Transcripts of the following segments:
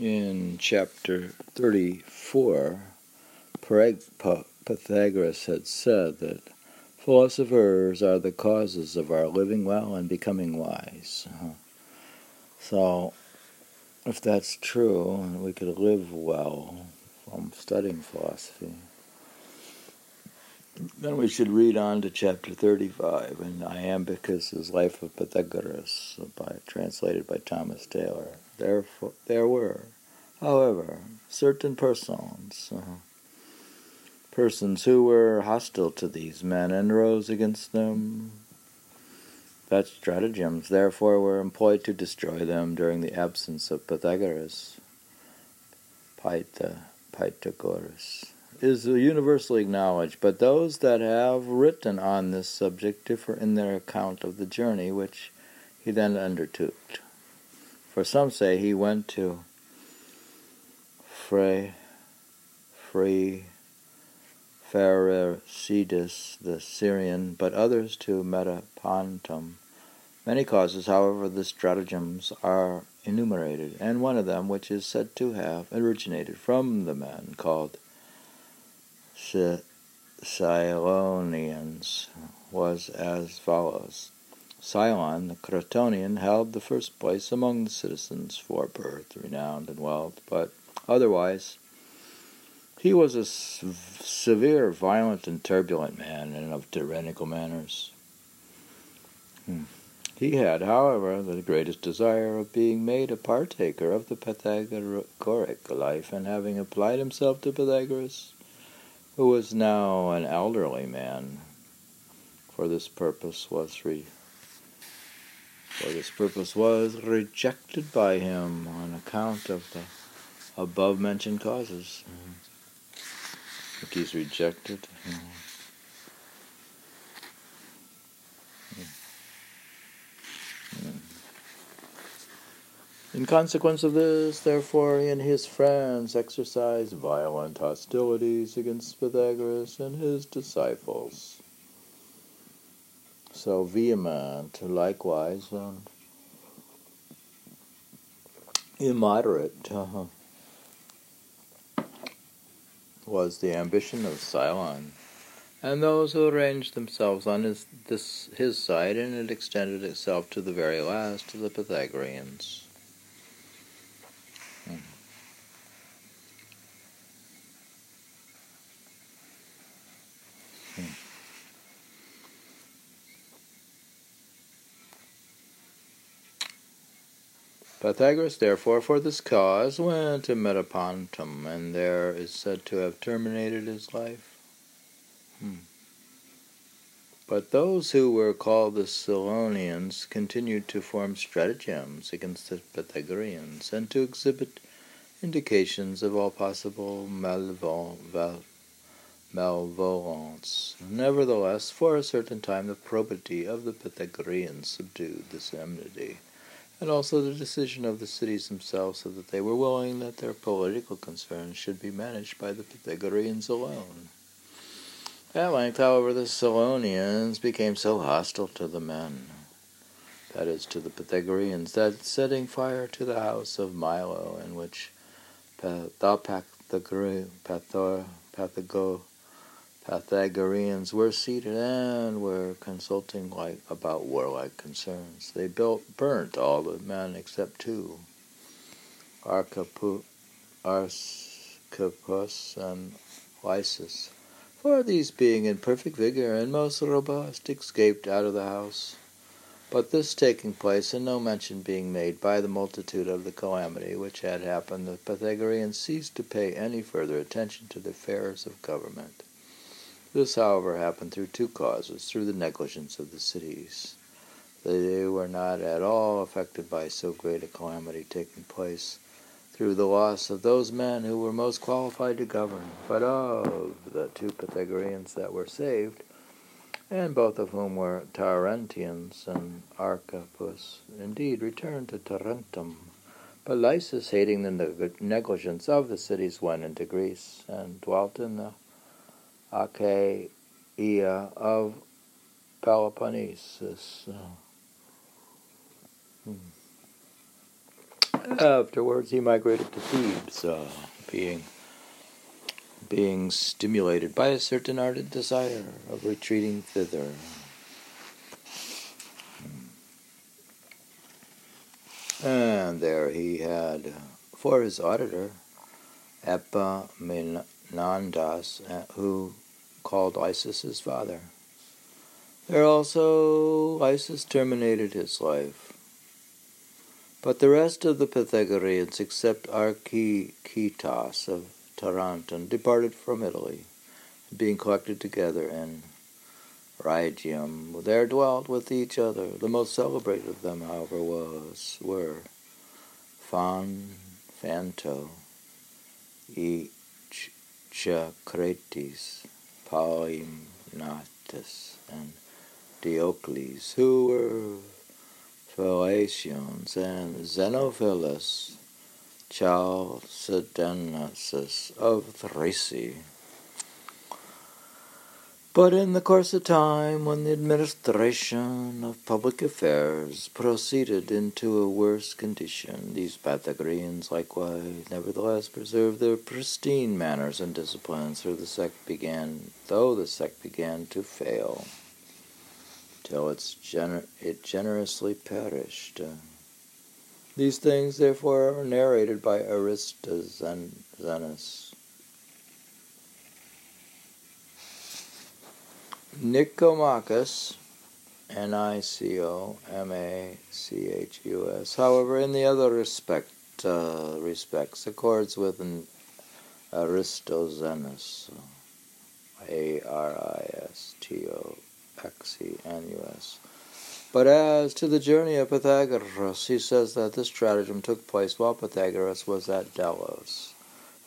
In chapter 34, Pythagoras had said that philosophers are the causes of our living well and becoming wise. Uh-huh. So, if that's true, we could live well from studying philosophy. Then we should read on to chapter 35 in Iamblichus's Life of Pythagoras, by, translated by Thomas Taylor. There, there were, however, certain persons, uh, persons who were hostile to these men and rose against them. That stratagems, therefore, were employed to destroy them during the absence of Pythagoras. Pythagoras is universally acknowledged, but those that have written on this subject differ in their account of the journey which he then undertook. For some say he went to Frey, Free Pherecydes the Syrian, but others to Metapontum. Many causes, however, the stratagems are enumerated, and one of them, which is said to have originated from the man called Cylonians was as follows. Cylon, the Crotonian, held the first place among the citizens for birth, renown, and wealth, but otherwise he was a severe, violent, and turbulent man, and of tyrannical manners. Hmm. He had, however, the greatest desire of being made a partaker of the Pythagoric life, and having applied himself to Pythagoras, who was now an elderly man. For this purpose was re- for this purpose was rejected by him on account of the above mentioned causes. Mm-hmm. he's rejected. Mm-hmm. In consequence of this, therefore, he and his friends exercised violent hostilities against Pythagoras and his disciples. So vehement, likewise, and immoderate uh, was the ambition of Cylon, and those who arranged themselves on his, this, his side, and it extended itself to the very last of the Pythagoreans. Pythagoras, therefore, for this cause went to Metapontum, and there is said to have terminated his life. Hmm. But those who were called the Cylonians continued to form stratagems against the Pythagoreans, and to exhibit indications of all possible malvolence. Nevertheless, for a certain time, the probity of the Pythagoreans subdued this enmity and also the decision of the cities themselves so that they were willing that their political concerns should be managed by the Pythagoreans alone. At length, however, the Cylonians became so hostile to the men, that is, to the Pythagoreans, that setting fire to the house of Milo, in which the Pythagoreans were seated and were consulting like about warlike concerns. They built, burnt all the men except two, Archippus and Lysis. For these, being in perfect vigor and most robust, escaped out of the house. But this taking place, and no mention being made by the multitude of the calamity which had happened, the Pythagoreans ceased to pay any further attention to the affairs of government. This, however, happened through two causes through the negligence of the cities. They were not at all affected by so great a calamity taking place through the loss of those men who were most qualified to govern, but of the two Pythagoreans that were saved, and both of whom were Tarentians and Archippus, indeed returned to Tarentum. But Lysis, hating the negligence of the cities, went into Greece and dwelt in the Achaia of Peloponnesus. Hmm. Afterwards, he migrated to Thebes, uh, being being stimulated by a certain ardent desire of retreating thither. And there he had for his auditor Epaminondas, uh, who called Lysis his father. There also Lysis terminated his life. But the rest of the Pythagoreans, except Archytas of Tarentum, departed from Italy, being collected together in Rhegium. There dwelt with each other. The most celebrated of them, however, was were Fan, Phanto, Echecrates, Polymnatus, and Diocles, who were Phaeacians, and Xenophilus, Chalcedonus of Thrace. But in the course of time, when the administration of public affairs proceeded into a worse condition, these Pythagoreans likewise nevertheless preserved their pristine manners and discipline, for the sect began, though the sect began to fail, till its gener- it generously perished. These things, therefore, are narrated by Aristus and Aristoxenus. Nicomachus, N I C O M A C H U S, however, in the other respect, uh, respects, accords with an Aristoxenus, A R I S T O X E N U S. But as to the journey of Pythagoras, he says that this stratagem took place while Pythagoras was at Delos,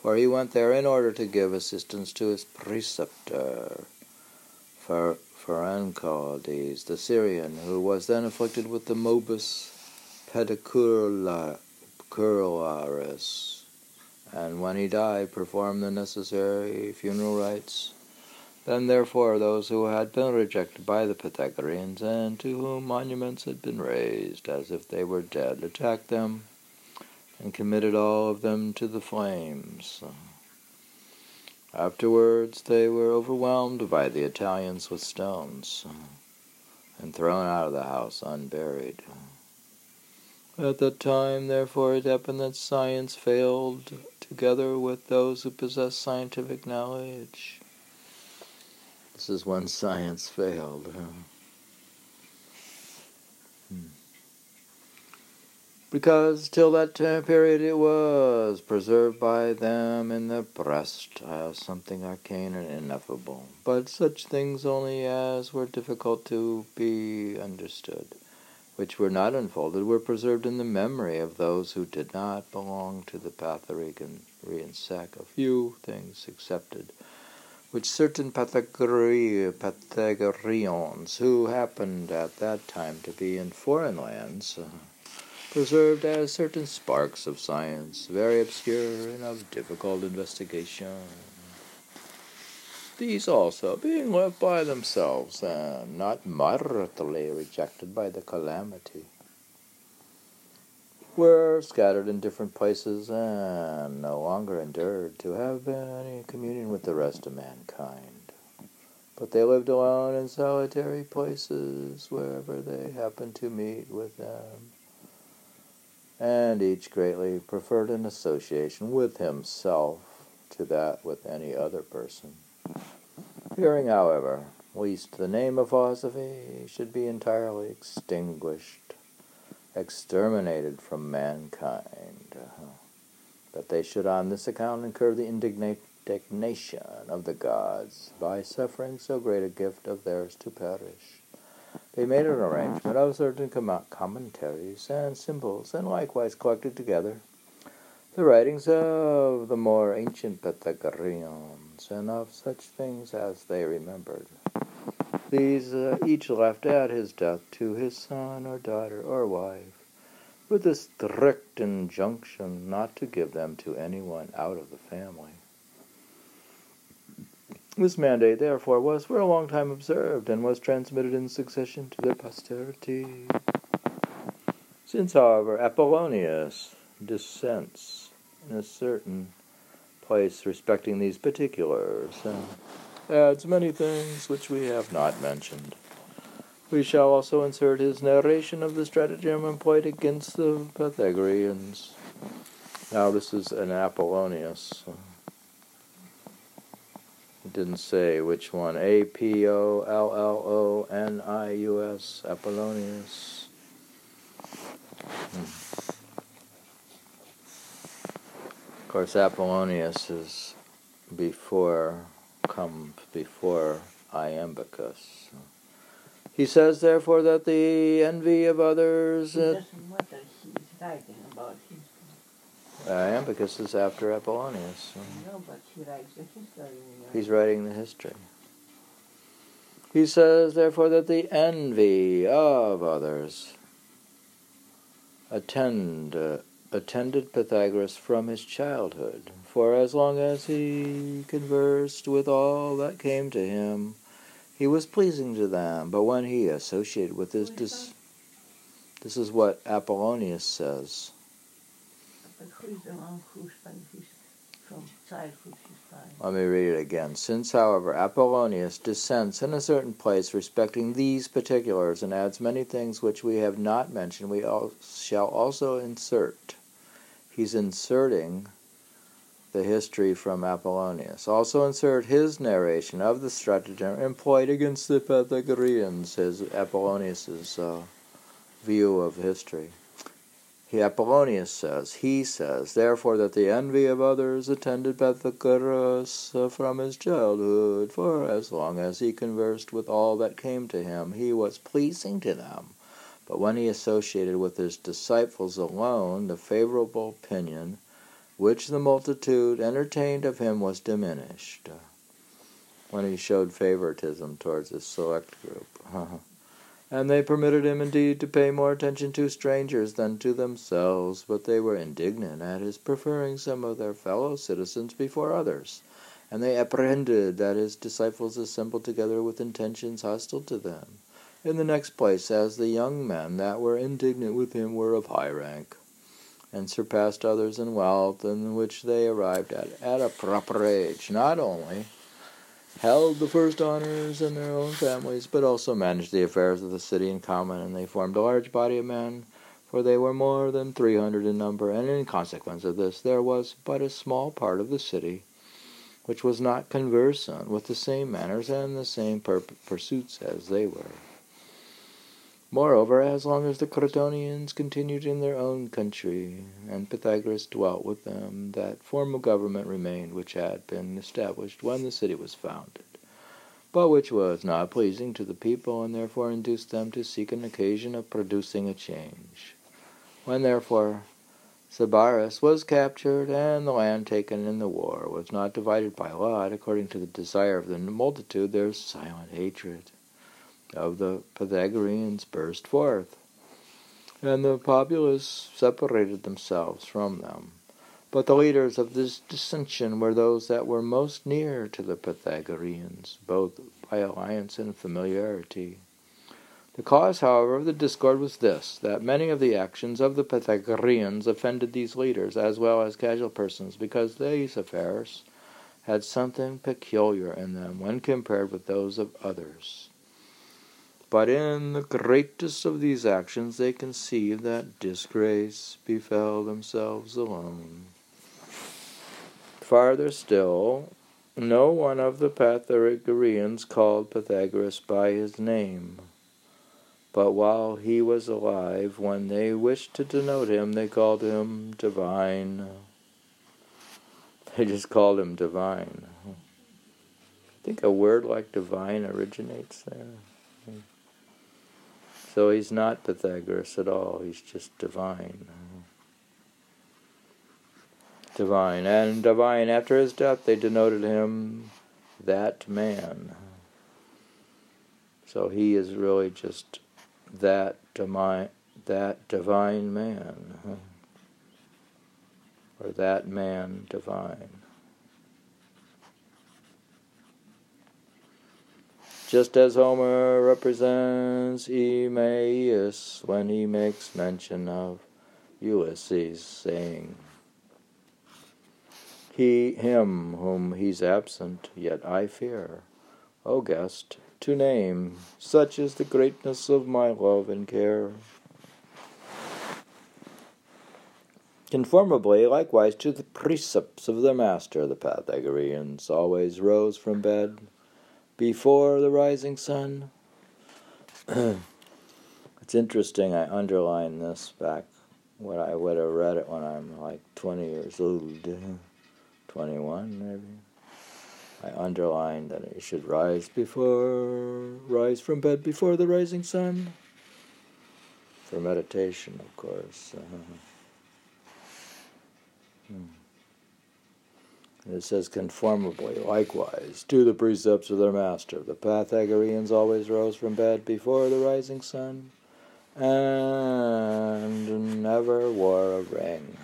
for he went there in order to give assistance to his preceptor. Pharnacodes, the Syrian, who was then afflicted with the morbus pedicularis, and when he died performed the necessary funeral rites. Then, therefore, those who had been rejected by the Pythagoreans, and to whom monuments had been raised as if they were dead, attacked them and committed all of them to the flames. Afterwards, they were overwhelmed by the Italians with stones and thrown out of the house unburied. At that time, therefore, it happened that science failed together with those who possess scientific knowledge. This is when science failed. Because till that time period it was preserved by them in the breast. As something arcane and ineffable, but such things only as were difficult to be understood, which were not unfolded, were preserved in the memory of those who did not belong to the Pythagorean sect, a few things excepted, which certain Pythagoreans, who happened at that time to be in foreign lands, uh, preserved as certain sparks of science, very obscure and of difficult investigation. These also, being left by themselves and not moderately rejected by the calamity, were scattered in different places and no longer endured to have any communion with the rest of mankind. But they lived alone in solitary places wherever they happened to meet with them and each greatly preferred an association with himself to that with any other person. Fearing, however, lest the name of philosophy should be entirely extinguished, exterminated from mankind, that they should on this account incur the indignation of the gods by suffering so great a gift of theirs to perish. They made an arrangement of certain commentaries and symbols, and likewise collected together the writings of the more ancient Pythagoreans, and of such things as they remembered. These uh, each left at his death to his son or daughter or wife, with a strict injunction not to give them to anyone out of the family. This mandate, therefore, was for a long time observed, and was transmitted in succession to their posterity. Since, however, Apollonius, dissents in a certain place respecting these particulars, and adds many things which we have not mentioned. We shall also insert his narration of the stratagem employed against the Pythagoreans. Now, this is an Apollonius. Didn't say which one. A P O L L O N I U S, Apollonius. Hmm. Of course, Apollonius is before, come before Iamblichus. He says, therefore, that the envy of others. It doesn't matter. He's writing about him. Iamblichus is after Apollonius. No, but he writes the history. He's writing the history. He says, therefore, that the envy of others attend, uh, attended Pythagoras from his childhood. For as long as he conversed with all that came to him, he was pleasing to them. But when he associated with his dis- this is what Apollonius says. Let me read it again. Since, however, Apollonius dissents in a certain place respecting these particulars and adds many things which we have not mentioned, we all shall also insert. He's inserting the history from Apollonius. Also insert his narration of the stratagem employed against the Pythagoreans, his Apollonius's uh, view of history. Apollonius says, he says, therefore, that the envy of others attended Pythagoras uh, from his childhood, for as long as he conversed with all that came to him, he was pleasing to them. But when he associated with his disciples alone, the favorable opinion which the multitude entertained of him was diminished. When he showed favoritism towards a select group. And they permitted him indeed to pay more attention to strangers than to themselves, but they were indignant at his preferring some of their fellow citizens before others, and they apprehended that his disciples assembled together with intentions hostile to them. In the next place, as the young men that were indignant with him were of high rank, and surpassed others in wealth, in which they arrived at at a proper age, not only held the first honors in their own families, but also managed the affairs of the city in common, and they formed a large body of men, for they were more than three hundred in number, and in consequence of this there was but a small part of the city which was not conversant with the same manners and the same pur- pursuits as they were. Moreover, as long as the Crotonians continued in their own country, and Pythagoras dwelt with them, that form of government remained which had been established when the city was founded, but which was not pleasing to the people, and therefore induced them to seek an occasion of producing a change. When, therefore, Sybaris was captured, and the land taken in the war was not divided by lot according to the desire of the multitude, their silent hatred of the Pythagoreans burst forth, and the populace separated themselves from them. But the leaders of this dissension were those that were most near to the Pythagoreans, both by alliance and familiarity. The cause, however, of the discord was this that many of the actions of the Pythagoreans offended these leaders as well as casual persons, because these affairs had something peculiar in them when compared with those of others. But in the greatest of these actions they conceived that disgrace befell themselves alone. Farther still, no one of the Pythagoreans called Pythagoras by his name. But while he was alive, when they wished to denote him, they called him divine. They just called him divine. I think a word like divine originates there. So he's not Pythagoras at all, he's just divine. Divine. And divine, after his death, they denoted him that man. So he is really just that divine, that divine man, or that man divine. Just as Homer represents Eumaeus when he makes mention of Ulysses saying, He, him whom he's absent, yet I fear, O guest, to name, such is the greatness of my love and care. Conformably, likewise, to the precepts of their master, the Pythagoreans always rose from bed before the rising sun. it's interesting, I underlined this back when I would have read it when I'm like 20 years old, 21 maybe. I underlined that it should rise before, rise from bed before the rising sun. For meditation, of course. Uh-huh. Hmm. It says conformably, likewise, to the precepts of their master. The Pythagoreans always rose from bed before the rising sun and never wore a ring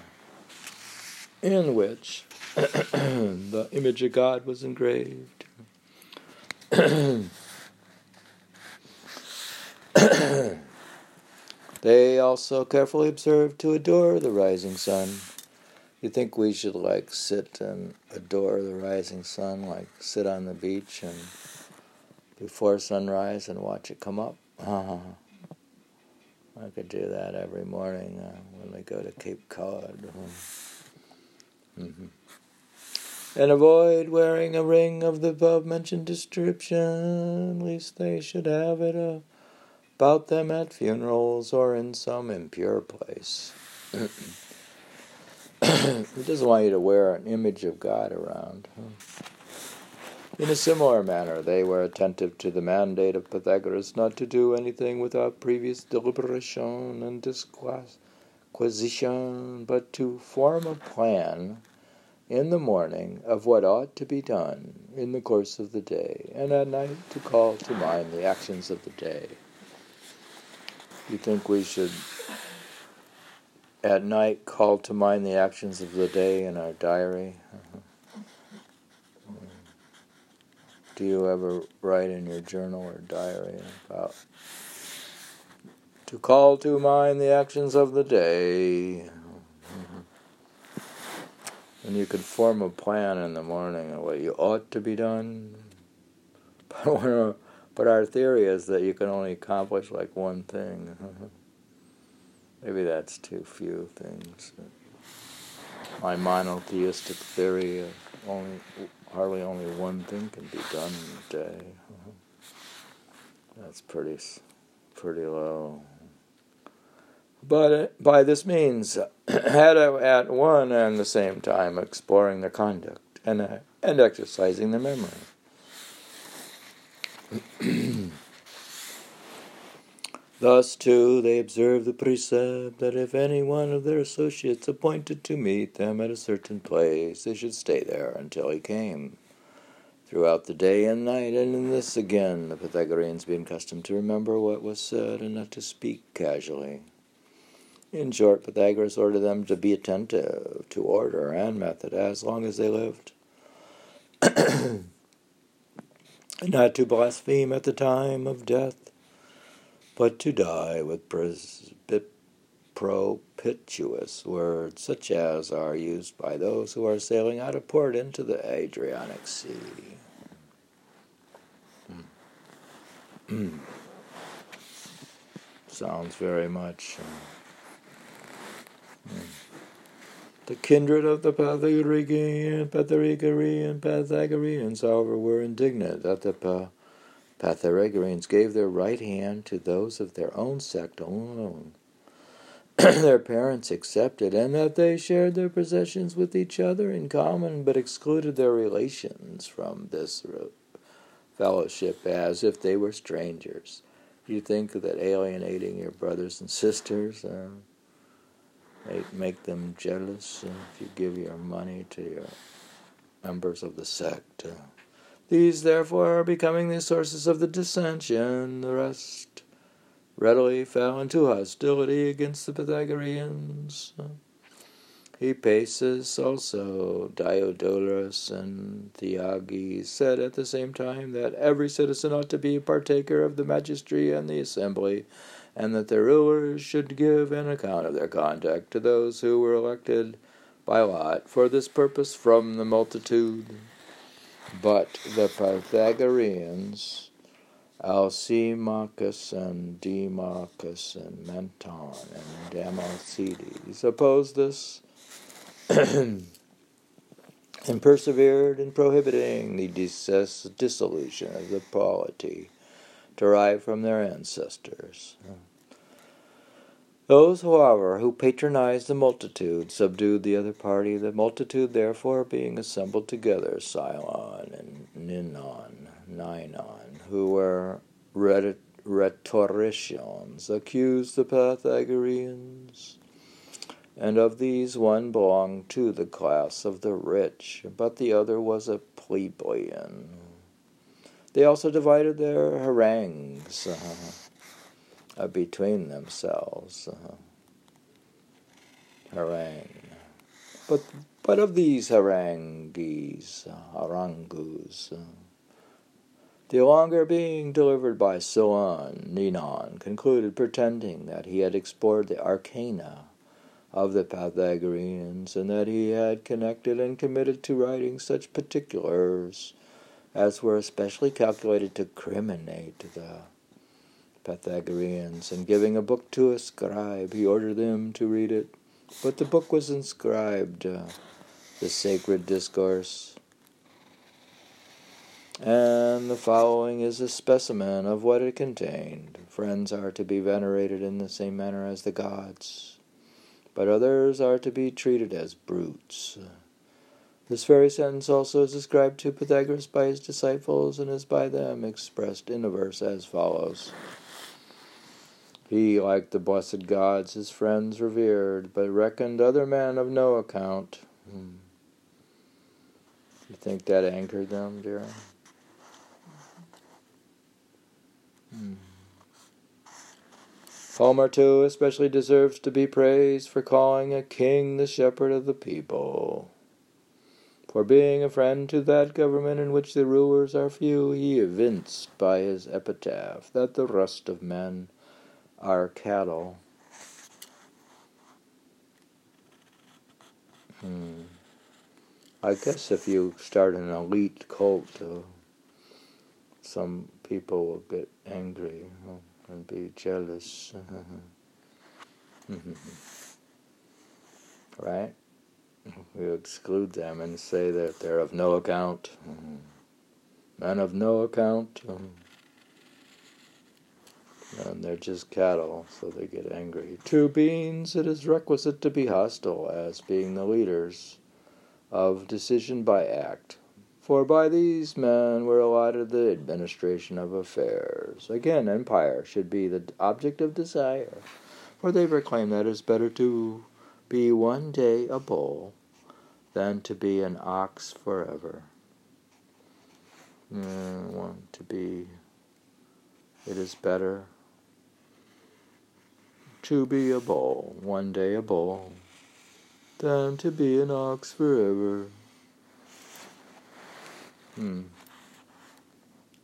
in which the image of God was engraved. they also carefully observed to adore the rising sun you think we should like sit and adore the rising sun, like sit on the beach and before sunrise and watch it come up? I could do that every morning uh, when we go to Cape Cod. Mm-hmm. And avoid wearing a ring of the above mentioned description, lest they should have it uh, about them at funerals or in some impure place. he doesn't want you to wear an image of God around. In a similar manner, they were attentive to the mandate of Pythagoras not to do anything without previous deliberation and disquisition, but to form a plan in the morning of what ought to be done in the course of the day, and at night to call to mind the actions of the day. You think we should at night call to mind the actions of the day in our diary. Do you ever write in your journal or diary about to call to mind the actions of the day? And you could form a plan in the morning of what you ought to be done. But our theory is that you can only accomplish like one thing. Maybe that's too few things. My monotheistic theory of only hardly only one thing can be done in a day. That's pretty pretty low. But uh, by this means, had at one and the same time exploring the conduct and uh, and exercising the memory. Thus, too, they observed the precept that if any one of their associates appointed to meet them at a certain place, they should stay there until he came. Throughout the day and night, and in this again, the Pythagoreans being accustomed to remember what was said and not to speak casually. In short, Pythagoras ordered them to be attentive to order and method as long as they lived, and not to blaspheme at the time of death but to die with propitious words, such as are used by those who are sailing out of port into the Adriatic Sea. Mm. Sounds very much. Uh, mm. The kindred of the Pythagorean, Pythagorean, Pythagoreans, however, were indignant at the Pythagoreans gave their right hand to those of their own sect alone. their parents accepted, and that they shared their possessions with each other in common, but excluded their relations from this fellowship as if they were strangers. You think that alienating your brothers and sisters uh, make, make them jealous if you give your money to your members of the sect. Uh, these, therefore, becoming the sources of the dissension, the rest readily fell into hostility against the Pythagoreans. Hippasus also, Diodorus, and Theages said at the same time that every citizen ought to be a partaker of the magistracy and the assembly, and that the rulers should give an account of their conduct to those who were elected by lot for this purpose from the multitude. But the Pythagoreans, Alcimachus and Democritus and Menton and Democedes, opposed this and persevered in prohibiting the dissolution of the polity derived from their ancestors. Those, however, who patronized the multitude subdued the other party, the multitude therefore being assembled together, Cylon and Ninon, Ninon, who were rhetoricians, accused the Pythagoreans. And of these one belonged to the class of the rich, but the other was a plebeian. They also divided their harangues. Uh, between themselves. Uh, harangue. But, but of these harangues, uh, harangus, uh, the longer being delivered by Solon, Ninon concluded, pretending that he had explored the arcana of the Pythagoreans, and that he had connected and committed to writing such particulars as were especially calculated to criminate the Pythagoreans, and giving a book to a scribe, he ordered them to read it. But the book was inscribed, uh, the sacred discourse. And the following is a specimen of what it contained. Friends are to be venerated in the same manner as the gods, but others are to be treated as brutes. This very sentence also is ascribed to Pythagoras by his disciples and is by them expressed in a verse as follows. He, like the blessed gods, his friends revered, but reckoned other men of no account. Hmm. You think that angered them, dear? Hmm. Homer, too, especially deserves to be praised for calling a king the shepherd of the people. For being a friend to that government in which the rulers are few, he evinced by his epitaph that the rest of men our cattle. Hmm. I guess if you start an elite cult, uh, some people will get angry and be jealous. right? We exclude them and say that they're of no account. Men of no account. And they're just cattle, so they get angry. To beings, it is requisite to be hostile, as being the leaders of decision by act. For by these men were allotted the administration of affairs. Again, empire should be the object of desire, for they proclaim that it is better to be one day a bull than to be an ox forever. Mm, want to be, it is better to be a bull, one day a bull, than to be an ox forever. Hmm.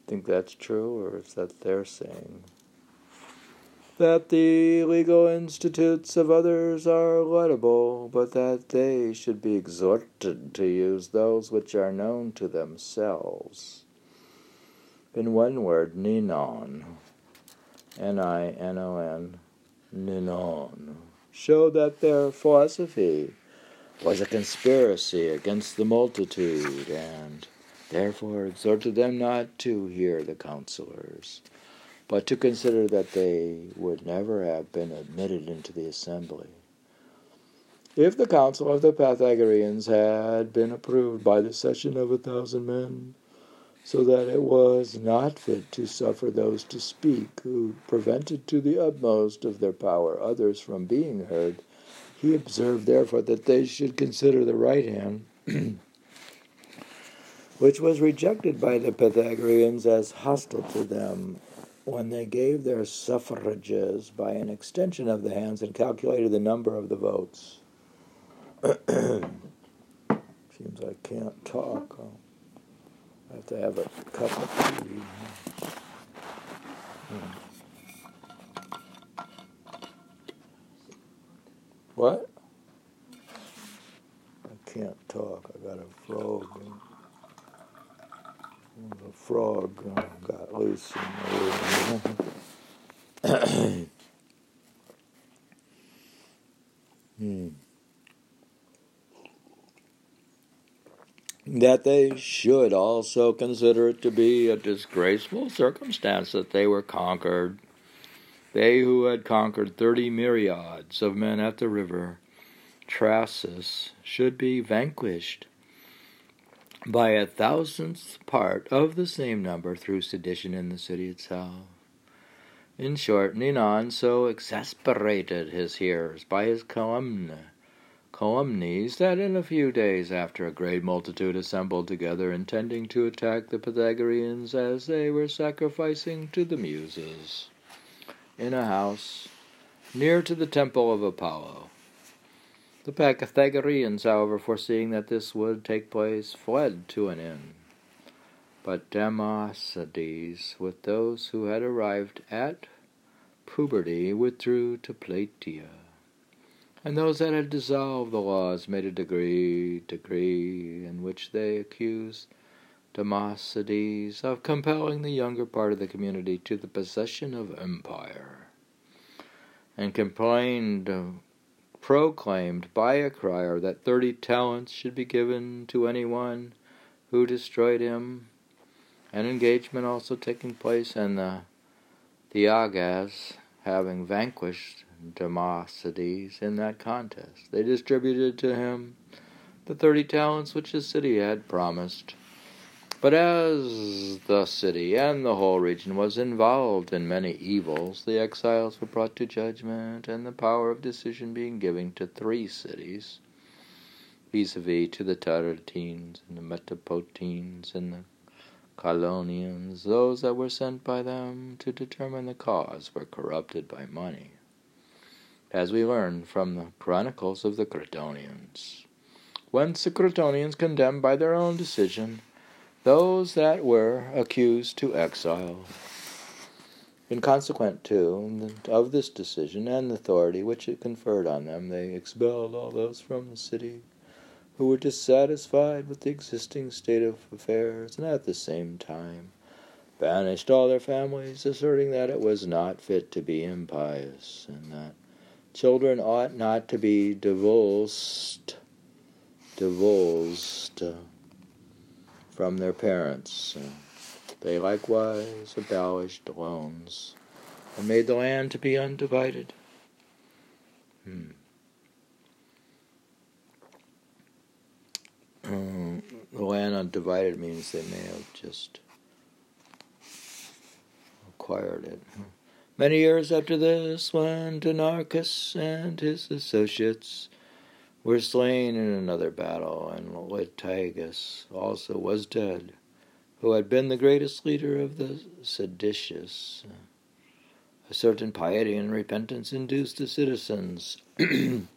Think that's true, or is that their saying? That the legal institutes of others are laudable, but that they should be exhorted to use those which are known to themselves. In one word, ninon, N-I-N-O-N, Ninon showed that their philosophy was a conspiracy against the multitude, and therefore exhorted them not to hear the counselors, but to consider that they would never have been admitted into the assembly. If the council of the Pythagoreans had been approved by the session of a thousand men, so that it was not fit to suffer those to speak who prevented to the utmost of their power others from being heard. He observed, therefore, that they should consider the right hand, which was rejected by the Pythagoreans as hostile to them when they gave their suffrages by an extension of the hands and calculated the number of the votes. Seems I can't talk. I have to have a cup of tea. What? I can't talk. I got a frog. The frog got loose in the room. hmm. That they should also consider it to be a disgraceful circumstance that they were conquered they who had conquered thirty myriads of men at the river Trasus should be vanquished by a thousandth part of the same number through sedition in the city itself. In short, Ninon so exasperated his hearers by his calumny, calumnies that in a few days after a great multitude assembled together intending to attack the Pythagoreans as they were sacrificing to the Muses in a house near to the temple of Apollo. The Pythagoreans, however, foreseeing that this would take place, fled to an inn. But Democedes, with those who had arrived at puberty, withdrew to Plataea. And those that had dissolved the laws made a decree, decree in which they accused Demosthenes of compelling the younger part of the community to the possession of empire, and complained, proclaimed by a crier that thirty talents should be given to anyone who destroyed him, an engagement also taking place, and the Theages, having vanquished Democedes in that contest, they distributed to him the thirty talents which his city had promised. But as the city and the whole region was involved in many evils, the exiles were brought to judgment, and the power of decision being given to three cities, vis-a-vis to the Tarentines and the Metapontines and the Colonians, those that were sent by them to determine the cause were corrupted by money, as we learn from the chronicles of the Crotonians. Whence the Crotonians condemned by their own decision those that were accused to exile. In consequence, of this decision and the authority which it conferred on them, they expelled all those from the city who were dissatisfied with the existing state of affairs, and at the same time banished all their families, asserting that it was not fit to be impious, and that children ought not to be divorced, divulged from their parents. They likewise abolished loans and made the land to be undivided. Hmm. Um, the land undivided means they may have just acquired it. Many years after this, when Dinarchus and his associates were slain in another battle, and Litagus also was dead, who had been the greatest leader of the seditious. A certain piety and repentance induced the citizens to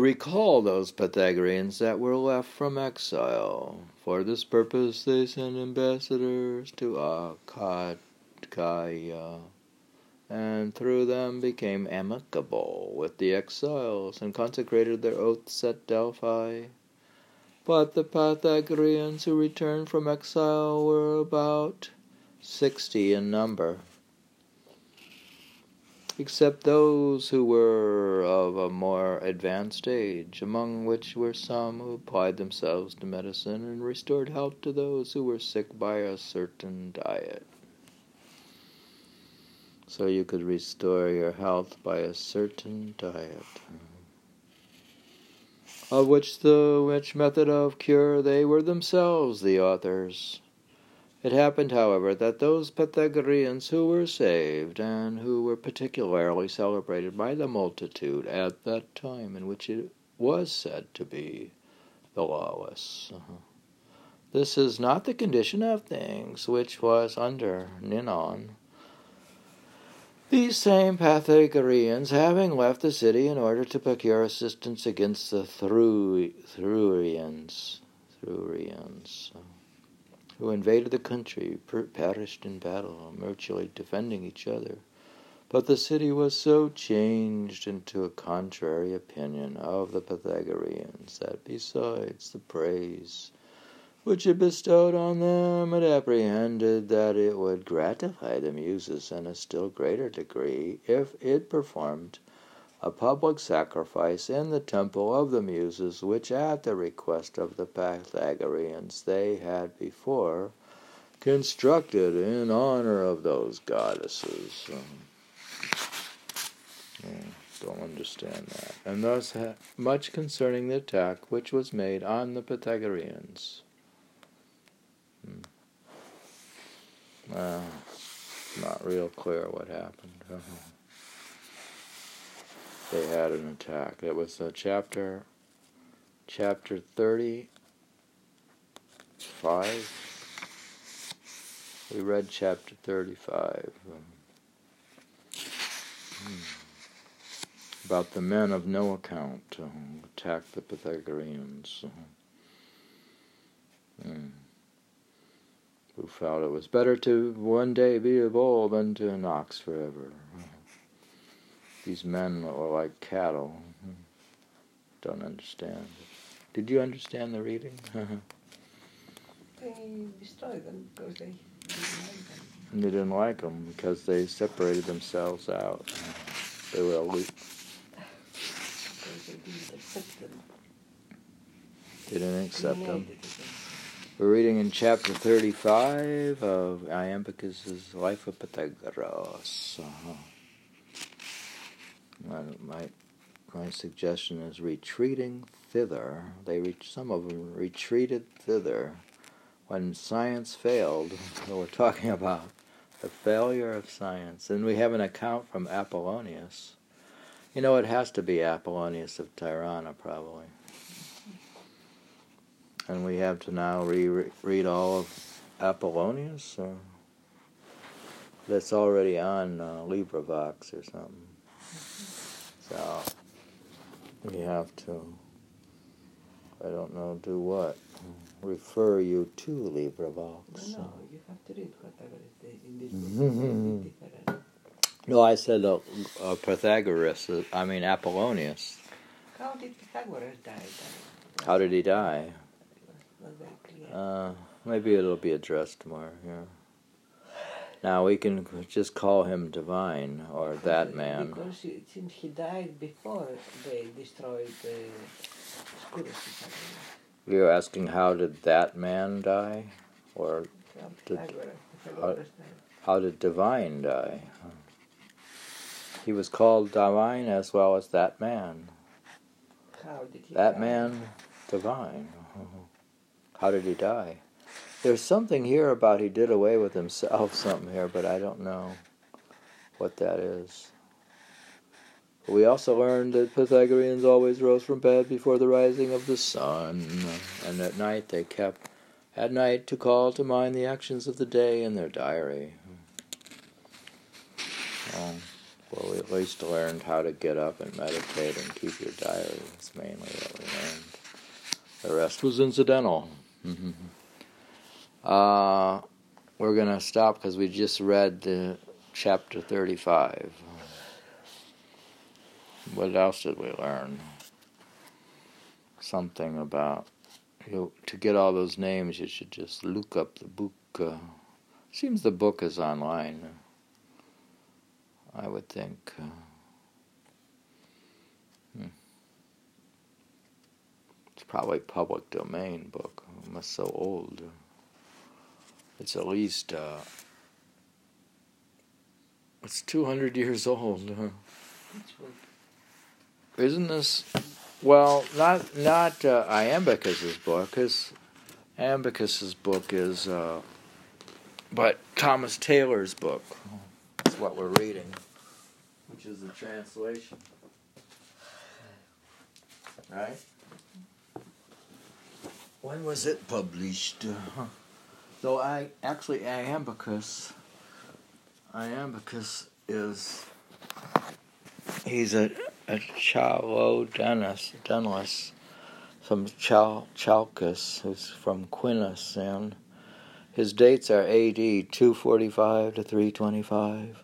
recall those Pythagoreans that were left from exile. For this purpose they sent ambassadors to Arcadia and through them became amicable with the exiles, and consecrated their oaths at Delphi. But the Pythagoreans who returned from exile were about sixty in number, except those who were of a more advanced age, among which were some who applied themselves to medicine and restored health to those who were sick by a certain diet so you could restore your health by a certain diet, of which the which method of cure they were themselves the authors. It happened, however, that those Pythagoreans who were saved, and who were particularly celebrated by the multitude at that time in which it was said to be the lawless. Uh-huh. This is not the condition of things which was under Ninon these same Pythagoreans, having left the city in order to procure assistance against the Thurians, Thurians, who invaded the country, perished in battle, mutually defending each other. But the city was so changed into a contrary opinion of the Pythagoreans that besides the praise which it bestowed on them, it apprehended that it would gratify the Muses in a still greater degree if it performed a public sacrifice in the temple of the Muses, which at the request of the Pythagoreans they had before constructed in honor of those goddesses. Hmm. don't understand that. And thus much concerning the attack which was made on the Pythagoreans. Not real clear what happened. they had an attack. It was a chapter, chapter thirty-five. We read chapter thirty-five. Hmm. About the men of no account uh, attacked the Pythagoreans. Hmm who felt it was better to one day be a bull than to an ox forever. These men are like cattle. Don't understand. Did you understand the reading? they destroyed them because they didn't like them. They didn't like them because they separated themselves out. They were elite. Because they didn't accept them. They didn't accept them. We're reading in chapter 35 of Iamblichus's Life of Pythagoras. Uh-huh. My, my suggestion is retreating thither. They some of them retreated thither when science failed. We're talking about the failure of science. And we have an account from Apollonius. You know, it has to be Apollonius of Tyana, probably. And we have to now re- read all of Apollonius? Or that's already on uh, LibriVox or something. So we have to, I don't know, do what? Refer you to LibriVox. No, no, you have to read whatever is in this book. No, I said uh, uh, Pythagoras, uh, I mean Apollonius. How did Pythagoras die? How did he die? Very clear. Uh, maybe it'll be addressed more. Yeah. Now we can just call him divine or that man. Because he, since he died before they destroyed the schools. You're asking how did that man die, or did, how, how did divine die? He was called divine as well as that man. How did he that die? man divine. How did he die? There's something here about he did away with himself, something here, but I don't know what that is. We also learned that Pythagoreans always rose from bed before the rising of the sun, and at night they kept at night to call to mind the actions of the day in their diary. Um, well, we at least learned how to get up and meditate and keep your diary. That's mainly what we learned. The rest was incidental. Mm-hmm. Uh, we're going to stop because we just read the chapter 35. What else did we learn? Something about you know, to get all those names, you should just look up the book. Uh, seems the book is online. I would think. Uh, hmm. It's probably public domain book. It's so old. It's at least uh, it's two hundred years old. Isn't this? Well, not not uh, Iamblichus's book. His Iamblichus's book is, uh, but Thomas Taylor's book. That's what we're reading, which is the translation. Right. When was it published? Uh, so I actually Iamblichus. Iamblichus is he's a a Chalcodonus from Chal Chalcus, who's from Quinnus, and his dates are A.D. 245 to 325.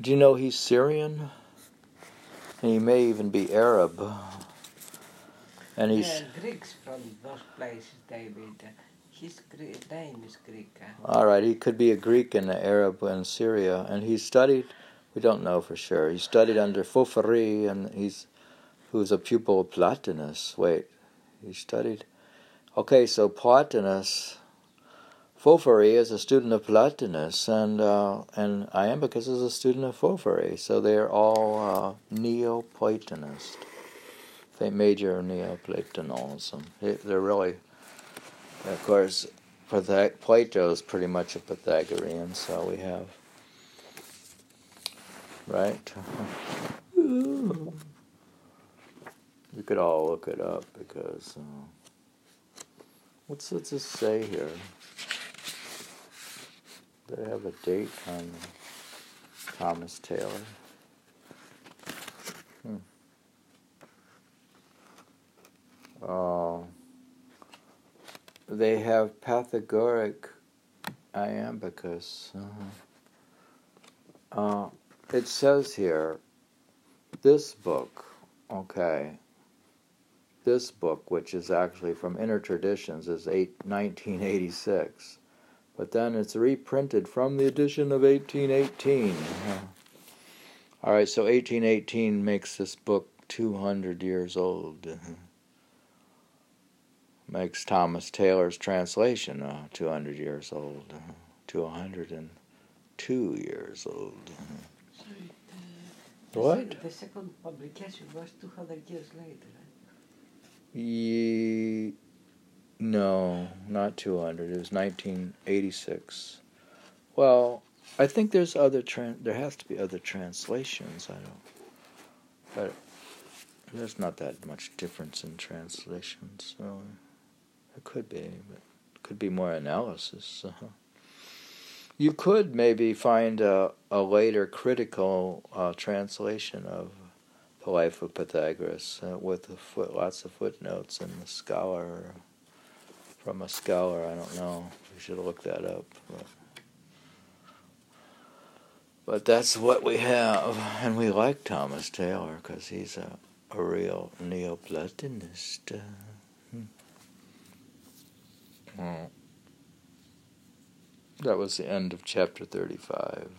Do you know he's Syrian? And he may even be Arab. And he's Greeks from those places, David. His name is Greek. all right. He could be a Greek and an Arab in Syria, and he studied. We don't know for sure. He studied under Porphyry, and he's who's a pupil of Plotinus. Wait, he studied. Okay, so Plotinus, Porphyry is a student of Plotinus, and uh, and Iamblichus is a student of Porphyry. So they're all uh, Neoplatonist, they major Neoplatonism. They- They're really, of course, Pythag- Plato is pretty much a Pythagorean. So we have, right? You could all look it up because uh, what's what's this say here? They have a date on Thomas Taylor? Oh, they have Pythagorean Iamblichus. Uh-huh. Uh, it says here, this book, okay, this book, which is actually from Inner Traditions, is eight, 1986. But then it's reprinted from the edition of 1818. All right, so 1818 makes this book 200 years old. Makes Thomas Taylor's translation uh, 200 years old. uh, To 102 years old. Sorry, the, the What? sec- the second publication was 200 years later. right? Ye, no, not 200. It was 1986. Well, I think there's other tran- there has to be other translations. I don't, but there's not that much difference in translations. So it could be, but it could be more analysis. uh You could maybe find a, a later critical uh, translation of the life of Pythagoras uh, with foot, lots of footnotes and the scholar from a scholar. I don't know. We should look that up. But, but that's what we have, and we like Thomas Taylor because he's a, a real Neoplatonist. Oh. That was the end of chapter 35.